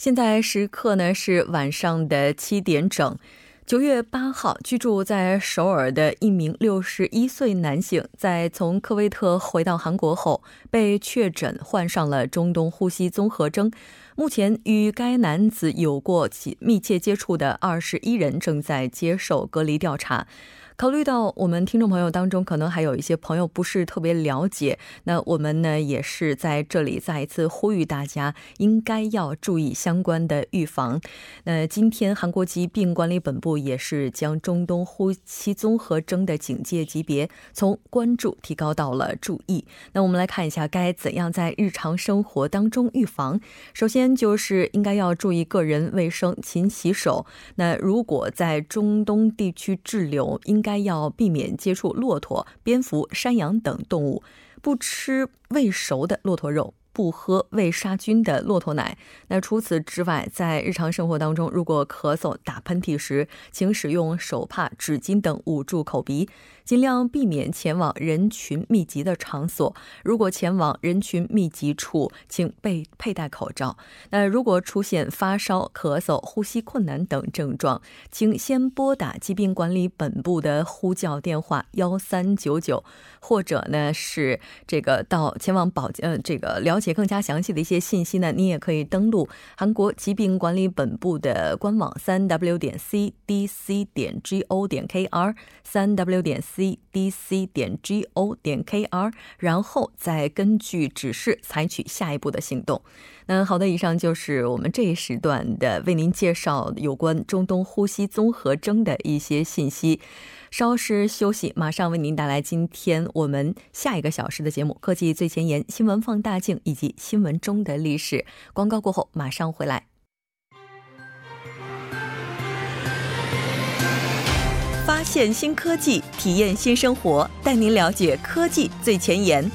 现在时刻呢是晚上的七点整。九月八号，居住在首尔的一名六十一岁男性，在从科威特回到韩国后，被确诊患上了中东呼吸综合征。目前，与该男子有过密切接触的二十一人正在接受隔离调查。考虑到我们听众朋友当中可能还有一些朋友不是特别了解，那我们呢也是在这里再一次呼吁大家应该要注意相关的预防。那今天韩国疾病管理本部也是将中东呼吸综合征的警戒级别从关注提高到了注意。那我们来看一下该怎样在日常生活当中预防。首先就是应该要注意个人卫生，勤洗手。那如果在中东地区滞留，应该。该要避免接触骆驼、蝙蝠、山羊等动物，不吃未熟的骆驼肉。不喝未杀菌的骆驼奶。那除此之外，在日常生活当中，如果咳嗽、打喷嚏时，请使用手帕、纸巾等捂住口鼻，尽量避免前往人群密集的场所。如果前往人群密集处，请备佩戴口罩。那如果出现发烧、咳嗽、呼吸困难等症状，请先拨打疾病管理本部的呼叫电话幺三九九，或者呢是这个到前往保呃这个了。解更加详细的一些信息呢，你也可以登录韩国疾病管理本部的官网三 w 点 cdc 点 go 点 kr 三 w 点 cdc 点 go 点 kr，然后再根据指示采取下一步的行动。那好的，以上就是我们这一时段的为您介绍有关中东呼吸综合征的一些信息。稍事休息，马上为您带来今天我们下一个小时的节目——科技最前沿、新闻放大镜以及新闻中的历史。广告过后马上回来，发现新科技，体验新生活，带您了解科技最前沿。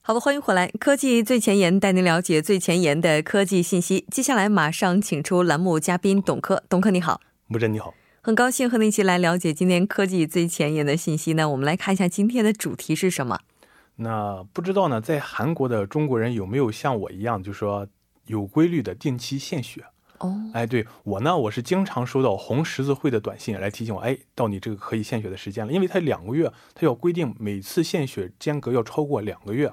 好的，欢迎回来，科技最前沿带您了解最前沿的科技信息。接下来马上请出栏目嘉宾董科，董科你好，木真你好，很高兴和您一起来了解今天科技最前沿的信息呢。我们来看一下今天的主题是什么？那不知道呢，在韩国的中国人有没有像我一样，就说有规律的定期献血？哦，哎，对我呢，我是经常收到红十字会的短信来提醒我，哎，到你这个可以献血的时间了，因为他两个月，他要规定每次献血间隔要超过两个月。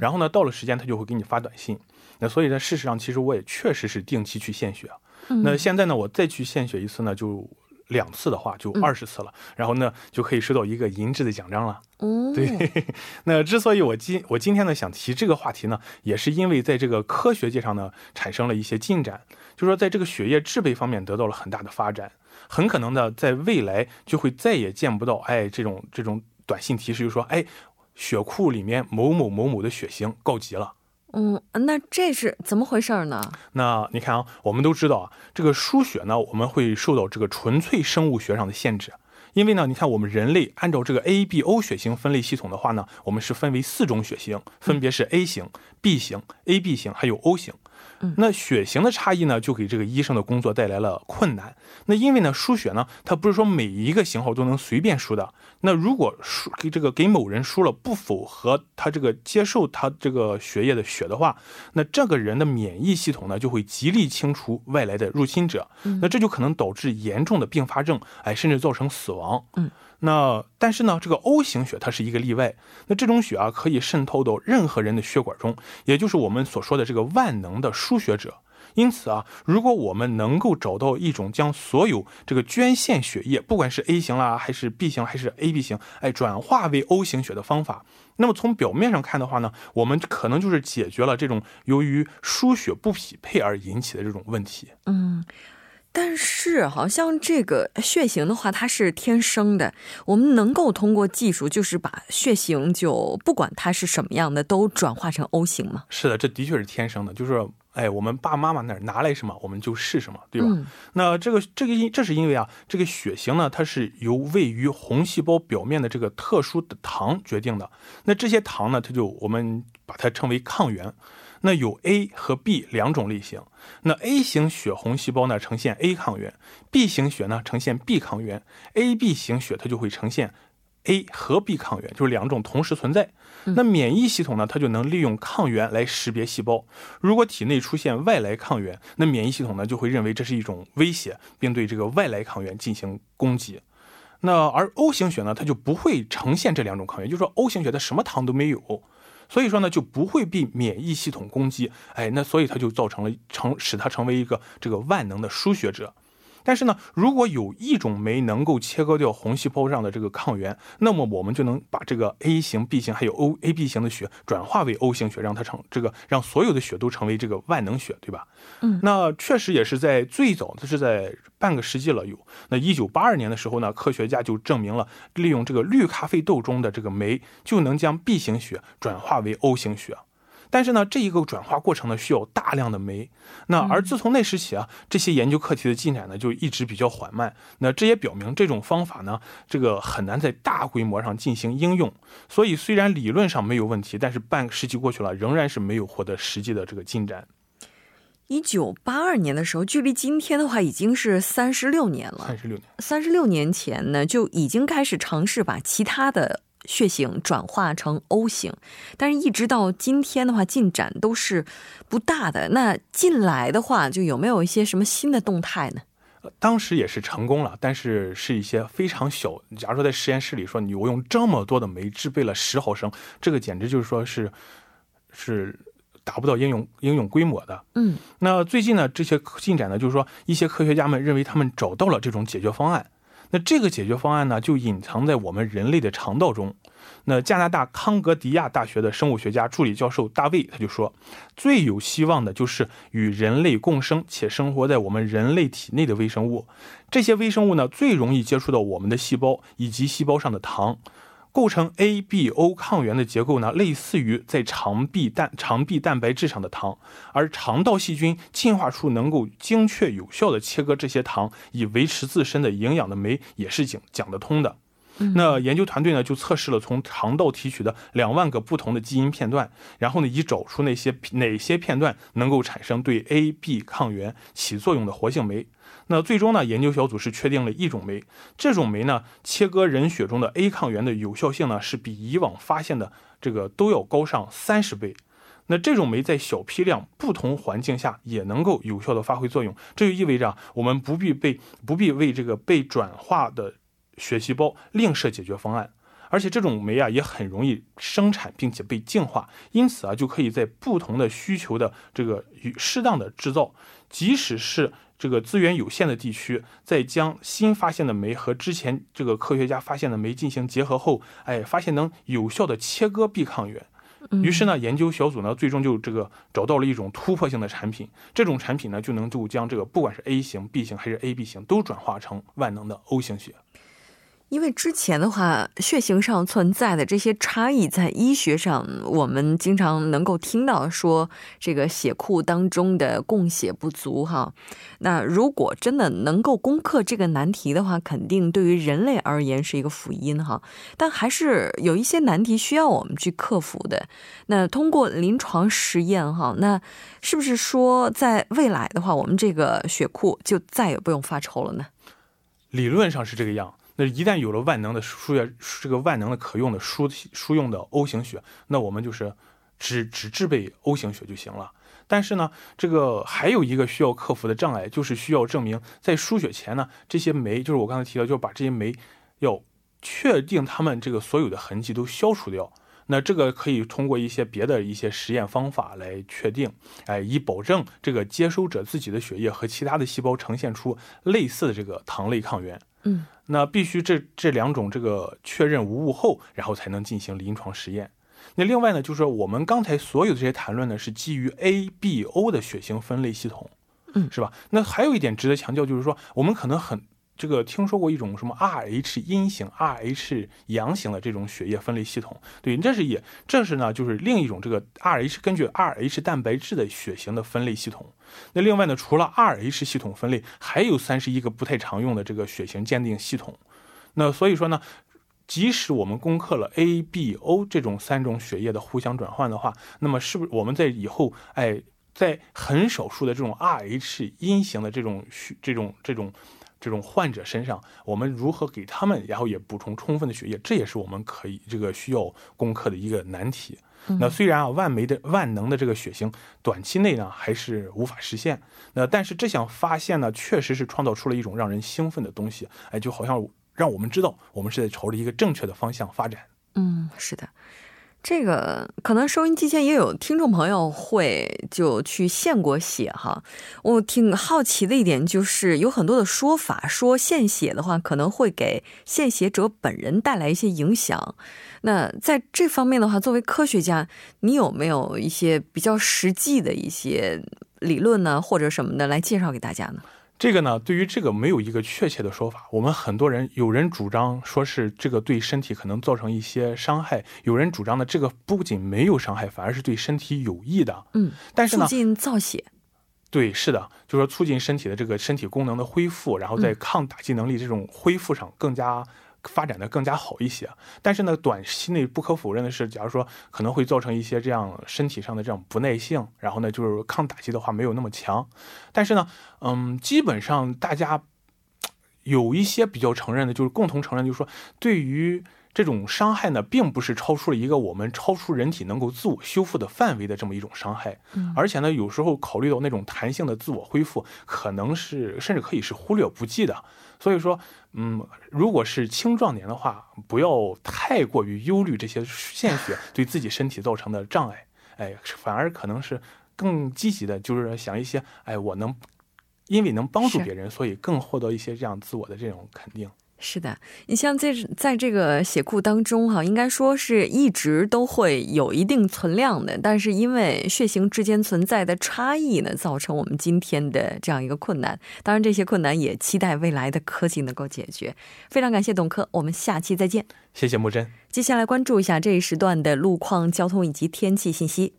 然后呢，到了时间他就会给你发短信。那所以呢，事实上其实我也确实是定期去献血。那现在呢，我再去献血一次呢，就两次的话就二十次了。然后呢，就可以收到一个银质的奖章了。哦，对。那之所以我今我今天呢想提这个话题呢，也是因为在这个科学界上呢产生了一些进展，就说在这个血液制备方面得到了很大的发展，很可能呢在未来就会再也见不到哎这种这种短信提示，就说哎。血库里面某某某某的血型告急了。嗯，那这是怎么回事呢？那你看啊，我们都知道啊，这个输血呢，我们会受到这个纯粹生物学上的限制，因为呢，你看我们人类按照这个 A、B、O 血型分类系统的话呢，我们是分为四种血型，分别是 A 型、B 型、AB 型还有 O 型。那血型的差异呢，就给这个医生的工作带来了困难。那因为呢，输血呢，它不是说每一个型号都能随便输的。那如果输给这个给某人输了不符合他这个接受他这个血液的血的话，那这个人的免疫系统呢，就会极力清除外来的入侵者。那这就可能导致严重的并发症，哎，甚至造成死亡。嗯。那但是呢，这个 O 型血它是一个例外。那这种血啊，可以渗透到任何人的血管中，也就是我们所说的这个万能的输血者。因此啊，如果我们能够找到一种将所有这个捐献血液，不管是 A 型啦，还是 B 型，还是 AB 型，哎，转化为 O 型血的方法，那么从表面上看的话呢，我们可能就是解决了这种由于输血不匹配而引起的这种问题。嗯。但是，好像这个血型的话，它是天生的。我们能够通过技术，就是把血型就不管它是什么样的，都转化成 O 型吗？是的，这的确是天生的。就是哎，我们爸爸妈妈那儿拿来什么，我们就是什么，对吧？嗯那这个这个因这是因为啊，这个血型呢，它是由位于红细胞表面的这个特殊的糖决定的。那这些糖呢，它就我们把它称为抗原。那有 A 和 B 两种类型。那 A 型血红细胞呢呈现 A 抗原，B 型血呢呈现 B 抗原，AB 型血它就会呈现 A 和 B 抗原，就是两种同时存在。那免疫系统呢，它就能利用抗原来识别细胞。如果体内出现外来抗原，那免疫系统呢就会认为这是一种威胁，并对这个外来抗原进行攻击。那而 O 型血呢，它就不会呈现这两种抗原，就是说 O 型血它什么糖都没有，所以说呢就不会被免疫系统攻击。哎，那所以它就造成了成使它成为一个这个万能的输血者。但是呢，如果有一种酶能够切割掉红细胞上的这个抗原，那么我们就能把这个 A 型、B 型还有 O、AB 型的血转化为 O 型血，让它成这个让所有的血都成为这个万能血，对吧？嗯，那确实也是在最早，这是在半个世纪了有。那一九八二年的时候呢，科学家就证明了，利用这个绿咖啡豆中的这个酶，就能将 B 型血转化为 O 型血。但是呢，这一个转化过程呢，需要大量的酶。那而自从那时起啊，这些研究课题的进展呢，就一直比较缓慢。那这也表明这种方法呢，这个很难在大规模上进行应用。所以虽然理论上没有问题，但是半个世纪过去了，仍然是没有获得实际的这个进展。一九八二年的时候，距离今天的话已经是三十六年了。三十六年，三十六年前呢，就已经开始尝试把其他的血型转化成 O 型，但是一直到今天的话，进展都是不大的。那近来的话，就有没有一些什么新的动态呢？呃当时也是成功了，但是是一些非常小。假如说在实验室里说，你我用这么多的酶制备了十毫升，这个简直就是说是是达不到应用应用规模的。嗯那最近呢，这些进展呢，就是说一些科学家们认为他们找到了这种解决方案。那这个解决方案呢，就隐藏在我们人类的肠道中。那加拿大康格迪亚大学的生物学家助理教授大卫他就说，最有希望的就是与人类共生且生活在我们人类体内的微生物。这些微生物呢，最容易接触到我们的细胞以及细胞上的糖。构成 ABO 抗原的结构呢，类似于在肠壁蛋肠壁蛋白质上的糖，而肠道细菌进化出能够精确有效的切割这些糖，以维持自身的营养的酶，也是讲讲得通的。那研究团队呢，就测试了从肠道提取的两万个不同的基因片段，然后呢，以找出那些哪些片段能够产生对 AB 抗原起作用的活性酶。那最终呢，研究小组是确定了一种酶，这种酶呢，切割人血中的 A 抗原的有效性呢，是比以往发现的这个都要高上三十倍。那这种酶在小批量、不同环境下也能够有效的发挥作用，这就意味着我们不必被不必为这个被转化的血细胞另设解决方案。而且这种酶啊也很容易生产，并且被净化，因此啊就可以在不同的需求的这个与适当的制造，即使是这个资源有限的地区，在将新发现的酶和之前这个科学家发现的酶进行结合后，哎，发现能有效的切割 B 抗原。于是呢，研究小组呢最终就这个找到了一种突破性的产品，这种产品呢就能够将这个不管是 A 型、B 型还是 AB 型都转化成万能的 O 型血。因为之前的话，血型上存在的这些差异，在医学上我们经常能够听到说，这个血库当中的供血不足哈。那如果真的能够攻克这个难题的话，肯定对于人类而言是一个福音哈。但还是有一些难题需要我们去克服的。那通过临床实验哈，那是不是说在未来的话，我们这个血库就再也不用发愁了呢？理论上是这个样。那一旦有了万能的输液，这个万能的可用的输输用的 O 型血，那我们就是只只制备 O 型血就行了。但是呢，这个还有一个需要克服的障碍，就是需要证明在输血前呢，这些酶，就是我刚才提到，就是把这些酶要确定它们这个所有的痕迹都消除掉。那这个可以通过一些别的一些实验方法来确定，哎，以保证这个接收者自己的血液和其他的细胞呈现出类似的这个糖类抗原。嗯，那必须这这两种这个确认无误后，然后才能进行临床实验。那另外呢，就是说我们刚才所有的这些谈论呢，是基于 ABO 的血型分类系统，嗯，是吧？那还有一点值得强调，就是说我们可能很这个听说过一种什么 Rh 阴型、Rh 阳型的这种血液分类系统？对，这是也这是呢，就是另一种这个 Rh 根据 Rh 蛋白质的血型的分类系统。那另外呢，除了 Rh 系统分类，还有三十一个不太常用的这个血型鉴定系统。那所以说呢，即使我们攻克了 A、B、O 这种三种血液的互相转换的话，那么是不是我们在以后哎，在很少数的这种 Rh 阴型的这种血这种这种。这种患者身上，我们如何给他们，然后也补充充分的血液，这也是我们可以这个需要攻克的一个难题。那虽然啊，万酶的万能的这个血型，短期内呢还是无法实现。那但是这项发现呢，确实是创造出了一种让人兴奋的东西。哎，就好像让我们知道，我们是在朝着一个正确的方向发展。嗯，是的。这个可能收音机前也有听众朋友会就去献过血哈，我挺好奇的一点就是有很多的说法说献血的话可能会给献血者本人带来一些影响，那在这方面的话，作为科学家，你有没有一些比较实际的一些理论呢，或者什么的来介绍给大家呢？这个呢，对于这个没有一个确切的说法。我们很多人有人主张说是这个对身体可能造成一些伤害，有人主张的这个不仅没有伤害，反而是对身体有益的。嗯，但是呢，促进造血。对，是的，就说促进身体的这个身体功能的恢复，然后在抗打击能力这种恢复上更加。发展的更加好一些，但是呢，短期内不可否认的是，假如说可能会造成一些这样身体上的这种不耐性，然后呢，就是抗打击的话没有那么强。但是呢，嗯，基本上大家有一些比较承认的，就是共同承认，就是说对于。这种伤害呢，并不是超出了一个我们超出人体能够自我修复的范围的这么一种伤害，而且呢，有时候考虑到那种弹性的自我恢复，可能是甚至可以是忽略不计的。所以说，嗯，如果是青壮年的话，不要太过于忧虑这些献血 对自己身体造成的障碍，哎，反而可能是更积极的，就是想一些，哎，我能因为能帮助别人，所以更获得一些这样自我的这种肯定。是的，你像在在这个血库当中哈，应该说是一直都会有一定存量的，但是因为血型之间存在的差异呢，造成我们今天的这样一个困难。当然，这些困难也期待未来的科技能够解决。非常感谢董科，我们下期再见。谢谢木真。接下来关注一下这一时段的路况、交通以及天气信息。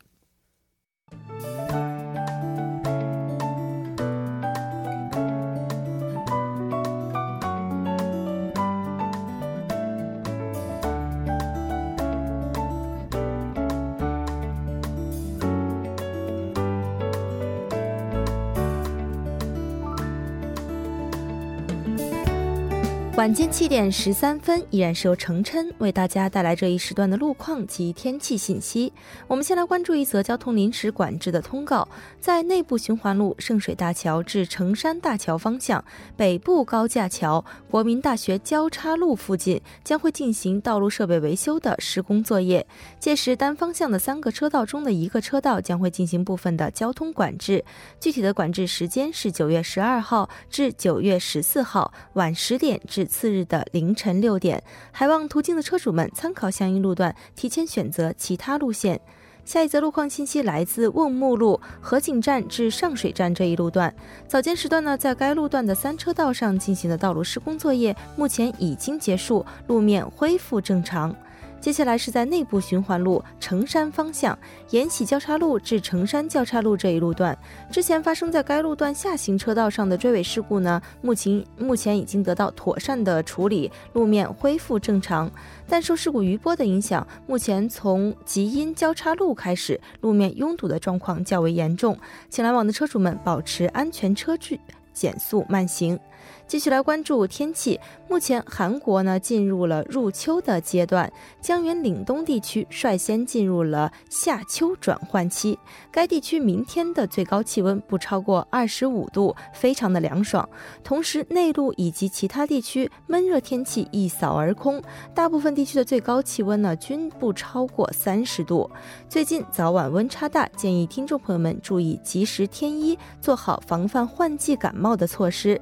晚间七点十三分，依然是由程琛为大家带来这一时段的路况及天气信息。我们先来关注一则交通临时管制的通告：在内部循环路圣水大桥至成山大桥方向北部高架桥国民大学交叉路附近，将会进行道路设备维修的施工作业。届时，单方向的三个车道中的一个车道将会进行部分的交通管制。具体的管制时间是九月十二号至九月十四号晚十点至。次日的凌晨六点，还望途经的车主们参考相应路段，提前选择其他路线。下一则路况信息来自瓮木路河景站至上水站这一路段，早间时段呢，在该路段的三车道上进行的道路施工作业目前已经结束，路面恢复正常。接下来是在内部循环路成山方向延禧交叉路至成山交叉路这一路段，之前发生在该路段下行车道上的追尾事故呢，目前目前已经得到妥善的处理，路面恢复正常。但受事故余波的影响，目前从吉阴交叉路开始，路面拥堵的状况较为严重，请来往的车主们保持安全车距，减速慢行。继续来关注天气。目前韩国呢进入了入秋的阶段，江原岭东地区率先进入了夏秋转换期。该地区明天的最高气温不超过二十五度，非常的凉爽。同时，内陆以及其他地区闷热天气一扫而空，大部分地区的最高气温呢均不超过三十度。最近早晚温差大，建议听众朋友们注意及时添衣，做好防范换季感冒的措施。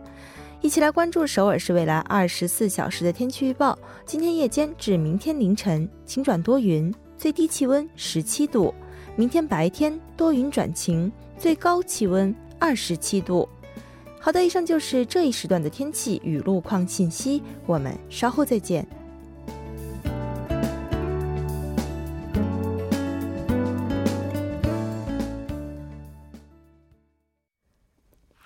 一起来关注首尔市未来二十四小时的天气预报。今天夜间至明天凌晨晴转多云，最低气温十七度；明天白天多云转晴，最高气温二十七度。好的，以上就是这一时段的天气与路况信息，我们稍后再见。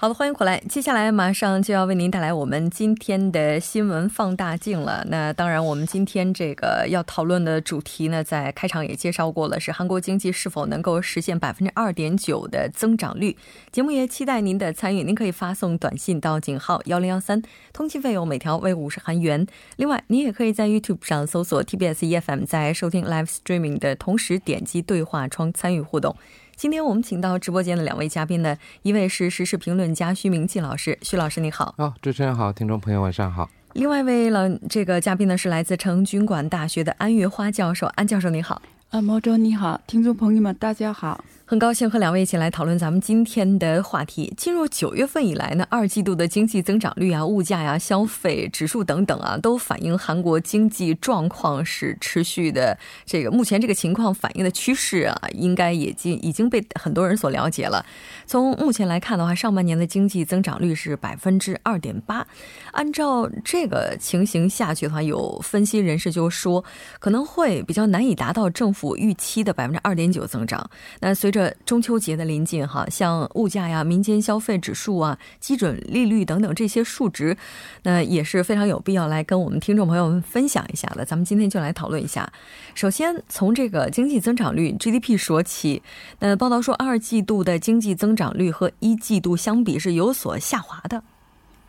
好的，欢迎回来。接下来马上就要为您带来我们今天的新闻放大镜了。那当然，我们今天这个要讨论的主题呢，在开场也介绍过了，是韩国经济是否能够实现百分之二点九的增长率。节目也期待您的参与，您可以发送短信到井号幺零幺三，通信费用每条为五十韩元。另外，您也可以在 YouTube 上搜索 TBS EFM，在收听 Live Streaming 的同时点击对话窗参与互动。今天我们请到直播间的两位嘉宾呢，一位是时事评论家徐明季老师，徐老师你好。哦，主持人好，听众朋友晚上好。另外一位老这个嘉宾呢是来自成均馆大学的安月花教授，安教授你好。啊，毛周你好，听众朋友们大家好。很高兴和两位一起来讨论咱们今天的话题。进入九月份以来呢，二季度的经济增长率啊、物价呀、消费指数等等啊，都反映韩国经济状况是持续的。这个目前这个情况反映的趋势啊，应该已经已经被很多人所了解了。从目前来看的话，上半年的经济增长率是百分之二点八。按照这个情形下去的话，有分析人士就说可能会比较难以达到政府预期的百分之二点九增长。那随着中秋节的临近，哈，像物价呀、民间消费指数啊、基准利率等等这些数值，那也是非常有必要来跟我们听众朋友们分享一下的。咱们今天就来讨论一下。首先从这个经济增长率 GDP 说起，那报道说二季度的经济增长率和一季度相比是有所下滑的。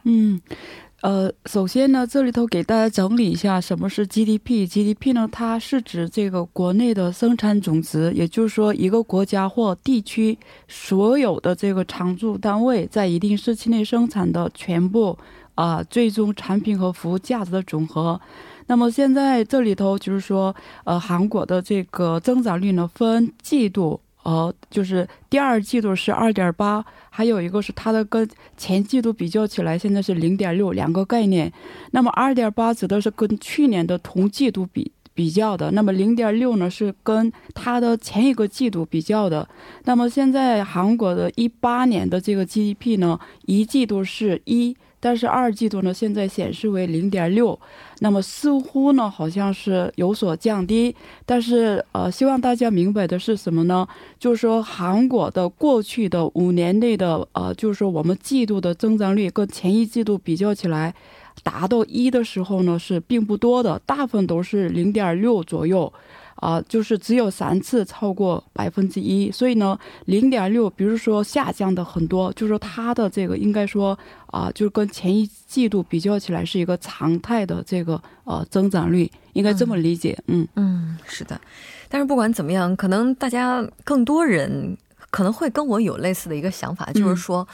嗯。呃，首先呢，这里头给大家整理一下什么是 GDP。GDP 呢，它是指这个国内的生产总值，也就是说，一个国家或地区所有的这个常住单位在一定时期内生产的全部啊最终产品和服务价值的总和。那么现在这里头就是说，呃，韩国的这个增长率呢，分季度。呃，就是第二季度是二点八，还有一个是它的跟前季度比较起来，现在是零点六，两个概念。那么二点八指的是跟去年的同季度比比较的，那么零点六呢是跟它的前一个季度比较的。那么现在韩国的一八年的这个 GDP 呢，一季度是一。但是二季度呢，现在显示为零点六，那么似乎呢好像是有所降低。但是呃，希望大家明白的是什么呢？就是说韩国的过去的五年内的呃，就是说我们季度的增长率跟前一季度比较起来，达到一的时候呢是并不多的，大部分都是零点六左右。啊，就是只有三次超过百分之一，所以呢，零点六，比如说下降的很多，就是说它的这个应该说啊，就是跟前一季度比较起来是一个常态的这个呃增长率，应该这么理解，嗯嗯，是的，但是不管怎么样，可能大家更多人。可能会跟我有类似的一个想法，就是说，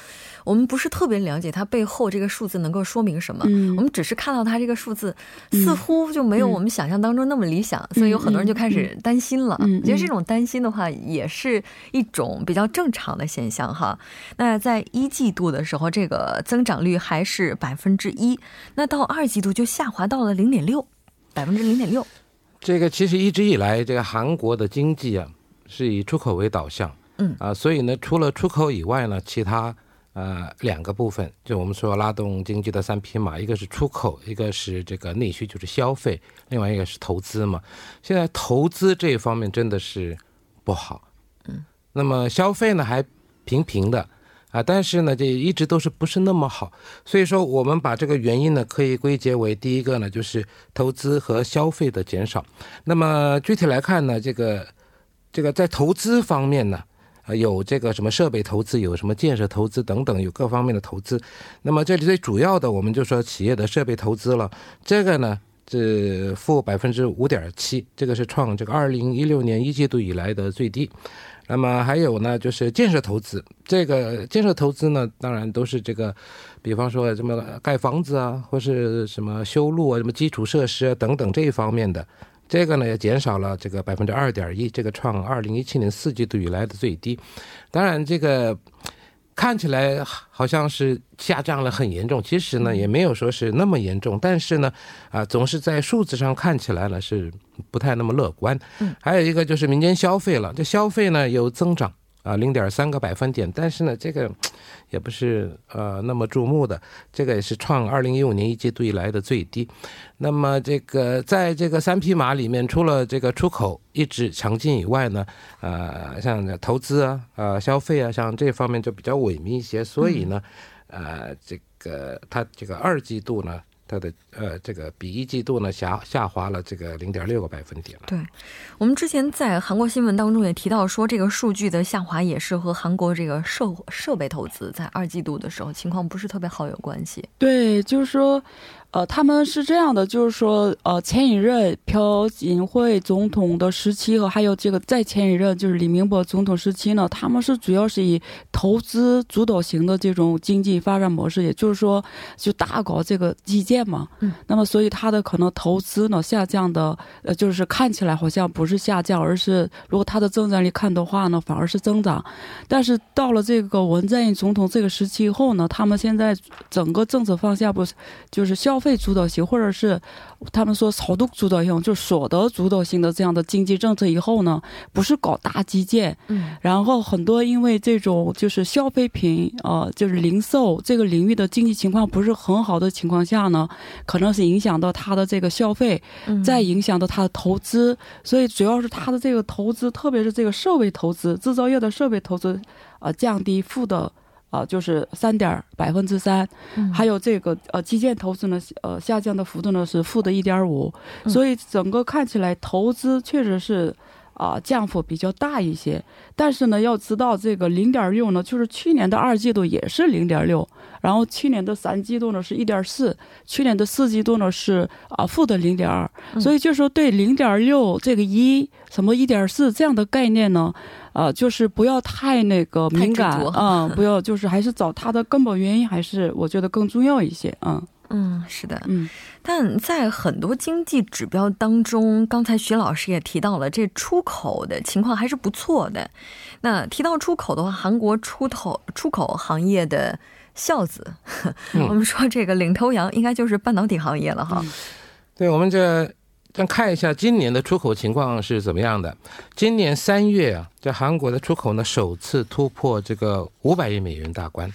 我们不是特别了解它背后这个数字能够说明什么，我们只是看到它这个数字似乎就没有我们想象当中那么理想，所以有很多人就开始担心了。我觉得这种担心的话，也是一种比较正常的现象哈。那在一季度的时候，这个增长率还是百分之一，那到二季度就下滑到了零点六，百分之零点六。这个其实一直以来，这个韩国的经济啊是以出口为导向。嗯啊，所以呢，除了出口以外呢，其他呃两个部分，就我们说拉动经济的三匹马，一个是出口，一个是这个内需，就是消费，另外一个是投资嘛。现在投资这一方面真的是不好，嗯，那么消费呢还平平的啊，但是呢，这一直都是不是那么好。所以说，我们把这个原因呢，可以归结为第一个呢，就是投资和消费的减少。那么具体来看呢，这个这个在投资方面呢。有这个什么设备投资，有什么建设投资等等，有各方面的投资。那么这里最主要的，我们就说企业的设备投资了。这个呢，是负百分之五点七，这个是创这个二零一六年一季度以来的最低。那么还有呢，就是建设投资。这个建设投资呢，当然都是这个，比方说什么盖房子啊，或是什么修路啊，什么基础设施啊等等这一方面的。这个呢也减少了这个百分之二点一，这个创二零一七年四季度以来的最低。当然，这个看起来好像是下降了很严重，其实呢也没有说是那么严重。但是呢，啊，总是在数字上看起来呢是不太那么乐观。嗯，还有一个就是民间消费了，这消费呢有增长。啊，零点三个百分点。但是呢，这个也不是呃那么注目的，这个也是创二零一五年一季度以来的最低。那么这个在这个三匹马里面，除了这个出口一直强劲以外呢，呃，像投资啊、呃消费啊，像这方面就比较萎靡一些。所以呢，呃，这个它这个二季度呢。它的呃，这个比一季度呢下下滑了这个零点六个百分点了。对，我们之前在韩国新闻当中也提到说，这个数据的下滑也是和韩国这个设设备投资在二季度的时候情况不是特别好有关系。对，就是说。呃，他们是这样的，就是说，呃，前一任朴槿惠总统的时期和还有这个再前一任就是李明博总统时期呢，他们是主要是以投资主导型的这种经济发展模式，也就是说，就大搞这个基建嘛。嗯。那么，所以他的可能投资呢下降的，呃，就是看起来好像不是下降，而是如果他的增长率看的话呢，反而是增长。但是到了这个文在寅总统这个时期以后呢，他们现在整个政策方向不是就是消。消费主导型，或者是他们说草度主导型，就所得主导型的这样的经济政策以后呢，不是搞大基建，嗯，然后很多因为这种就是消费品，呃，就是零售这个领域的经济情况不是很好的情况下呢，可能是影响到他的这个消费，再影响到他的投资，所以主要是他的这个投资，特别是这个设备投资，制造业的设备投资，呃，降低负的。啊，就是三点百分之三，还有这个呃基建投资呢，呃下降的幅度呢是负的一点五，所以整个看起来投资确实是啊降幅比较大一些。但是呢，要知道这个零点六呢，就是去年的二季度也是零点六，然后去年的三季度呢是一点四，去年的四季度呢是啊负的零点二，所以就说对零点六这个一什么一点四这样的概念呢？呃，就是不要太那个敏感啊，不要就是还是找它的根本原因，还是我觉得更重要一些啊。嗯，是的，嗯，但在很多经济指标当中，刚才徐老师也提到了，这出口的情况还是不错的。那提到出口的话，韩国出口出口行业的孝子，我们说这个领头羊应该就是半导体行业了哈。对，我们这。先看一下今年的出口情况是怎么样的。今年三月啊，在韩国的出口呢首次突破这个五百亿美元大关。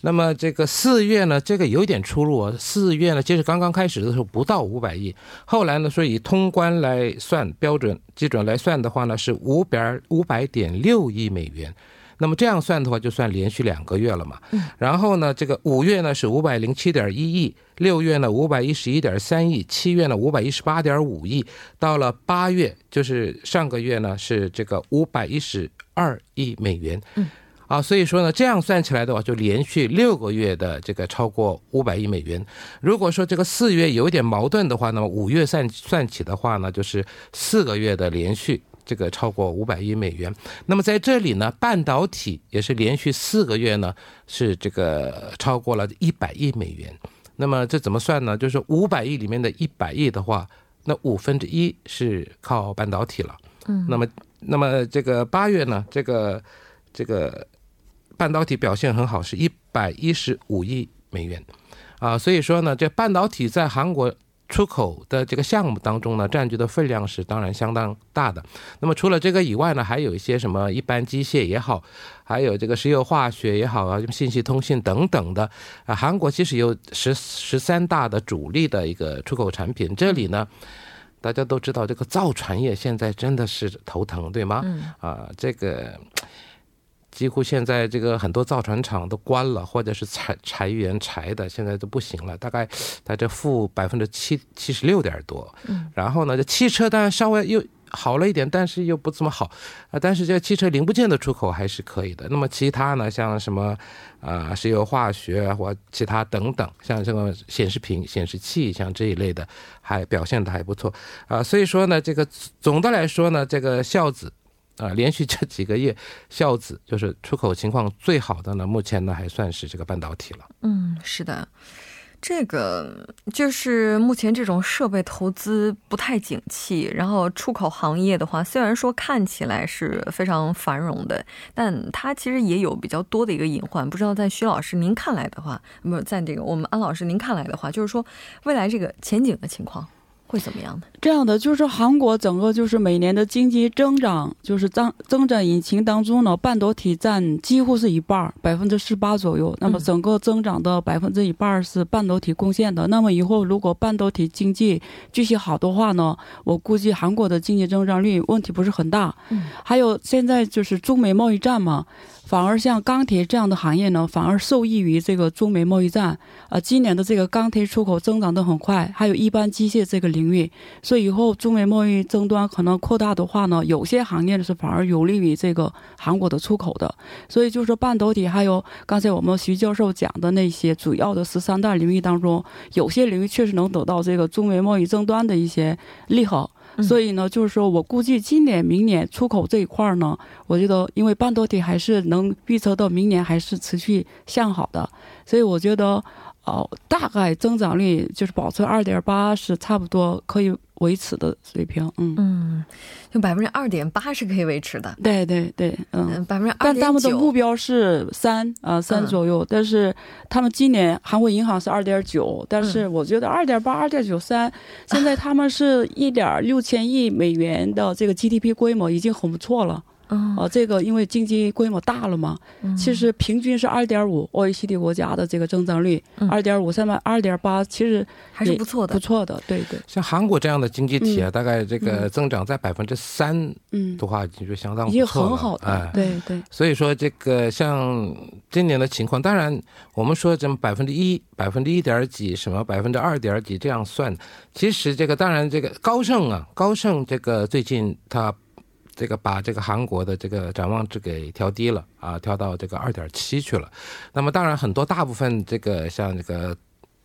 那么这个四月呢，这个有点出入啊。四月呢，其实刚刚开始的时候不到五百亿，后来呢说以通关来算标准基准来算的话呢，是五百五百点六亿美元。那么这样算的话，就算连续两个月了嘛。嗯。然后呢，这个五月呢是五百零七点一亿，六月呢五百一十一点三亿，七月呢五百一十八点五亿，到了八月就是上个月呢是这个五百一十二亿美元。嗯。啊，所以说呢，这样算起来的话，就连续六个月的这个超过五百亿美元。如果说这个四月有点矛盾的话，那么五月算算起的话呢，就是四个月的连续。这个超过五百亿美元，那么在这里呢，半导体也是连续四个月呢是这个超过了一百亿美元。那么这怎么算呢？就是五百亿里面的一百亿的话，那五分之一是靠半导体了。嗯，那么那么这个八月呢，这个这个半导体表现很好，是一百一十五亿美元啊。所以说呢，这半导体在韩国。出口的这个项目当中呢，占据的分量是当然相当大的。那么除了这个以外呢，还有一些什么一般机械也好，还有这个石油化学也好啊，信息通信等等的啊。韩国其实有十十三大的主力的一个出口产品。这里呢，大家都知道这个造船业现在真的是头疼，对吗？啊，这个。几乎现在这个很多造船厂都关了，或者是裁裁员裁的，现在都不行了。大概它这负百分之七七十六点多。嗯。然后呢，这汽车当然稍微又好了一点，但是又不怎么好啊。但是这汽车零部件的出口还是可以的。那么其他呢，像什么啊石油化学或其他等等，像这个显示屏、显示器，像这一类的，还表现的还不错啊。所以说呢，这个总的来说呢，这个孝子。啊，连续这几个月，孝子就是出口情况最好的呢。目前呢，还算是这个半导体了。嗯，是的，这个就是目前这种设备投资不太景气，然后出口行业的话，虽然说看起来是非常繁荣的，但它其实也有比较多的一个隐患。不知道在徐老师您看来的话，不在这个我们安老师您看来的话，就是说未来这个前景的情况。会怎么样呢？这样的就是韩国整个就是每年的经济增长，就是增增长引擎当中呢，半导体占几乎是一半，百分之十八左右。那么整个增长的百分之一半是半导体贡献的。那么以后如果半导体经济继续好的话呢，我估计韩国的经济增长率问题不是很大。嗯，还有现在就是中美贸易战嘛。反而像钢铁这样的行业呢，反而受益于这个中美贸易战。呃，今年的这个钢铁出口增长的很快，还有一般机械这个领域。所以以后中美贸易争端可能扩大的话呢，有些行业呢是反而有利于这个韩国的出口的。所以就是半导体，还有刚才我们徐教授讲的那些主要的十三大领域当中，有些领域确实能得到这个中美贸易争端的一些利好。所以呢，就是说我估计今年、明年出口这一块呢，我觉得因为半导体还是能预测到明年还是持续向好的，所以我觉得，哦，大概增长率就是保持二点八是差不多可以。维持的水平，嗯。嗯，就百分之二点八是可以维持的，对对对，嗯，百分之二点九，但他们的目标是三啊三左右，但是他们今年韩国银行是二点九，但是我觉得二点八、二点九三，现在他们是一点六千亿美元的这个 GDP 规模已经很不错了。哦，这个因为经济规模大了嘛，其实平均是二点五，OECD 国家的这个增长率二点五，三万二点八，其实还是不错的，不错的，对对。像韩国这样的经济体啊，大概这个增长在百分之三，嗯。的话，就相当不错了，已经很好的，对对。所以说这个像今年的情况，当然我们说这么百分之一、百分之一点几，什么百分之二点几这样算，其实这个当然这个高盛啊，高盛这个最近它。这个把这个韩国的这个展望值给调低了啊，调到这个二点七去了。那么当然很多大部分这个像这个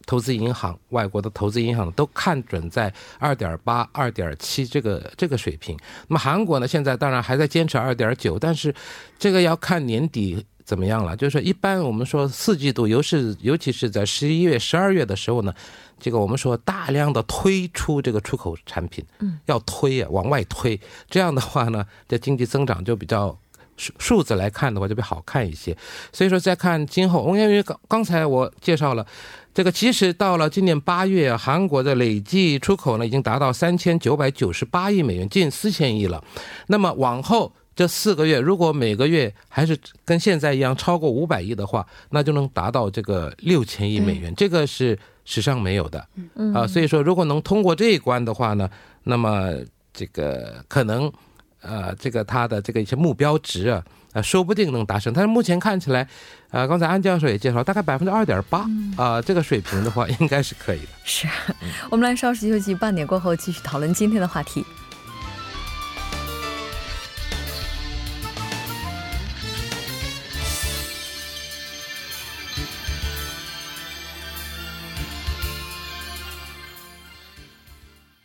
投资银行、外国的投资银行都看准在二点八、二点七这个这个水平。那么韩国呢，现在当然还在坚持二点九，但是这个要看年底。怎么样了？就是说，一般我们说四季度，尤是尤其是在十一月、十二月的时候呢，这个我们说大量的推出这个出口产品，嗯，要推啊，往外推，这样的话呢，这经济增长就比较数数字来看的话就比较好看一些。所以说，再看今后，因为刚刚才我介绍了，这个其实到了今年八月，韩国的累计出口呢已经达到三千九百九十八亿美元，近四千亿了。那么往后。这四个月，如果每个月还是跟现在一样超过五百亿的话，那就能达到这个六千亿美元，这个是史上没有的嗯啊。所以说，如果能通过这一关的话呢，那么这个可能，呃，这个他的这个一些目标值啊。啊，说不定能达成，但是目前看起来，呃，刚才安教授也介绍，大概百分之二点八啊，这个水平的话，应该是可以的。是，我们来稍事休息，半点过后继续讨论今天的话题。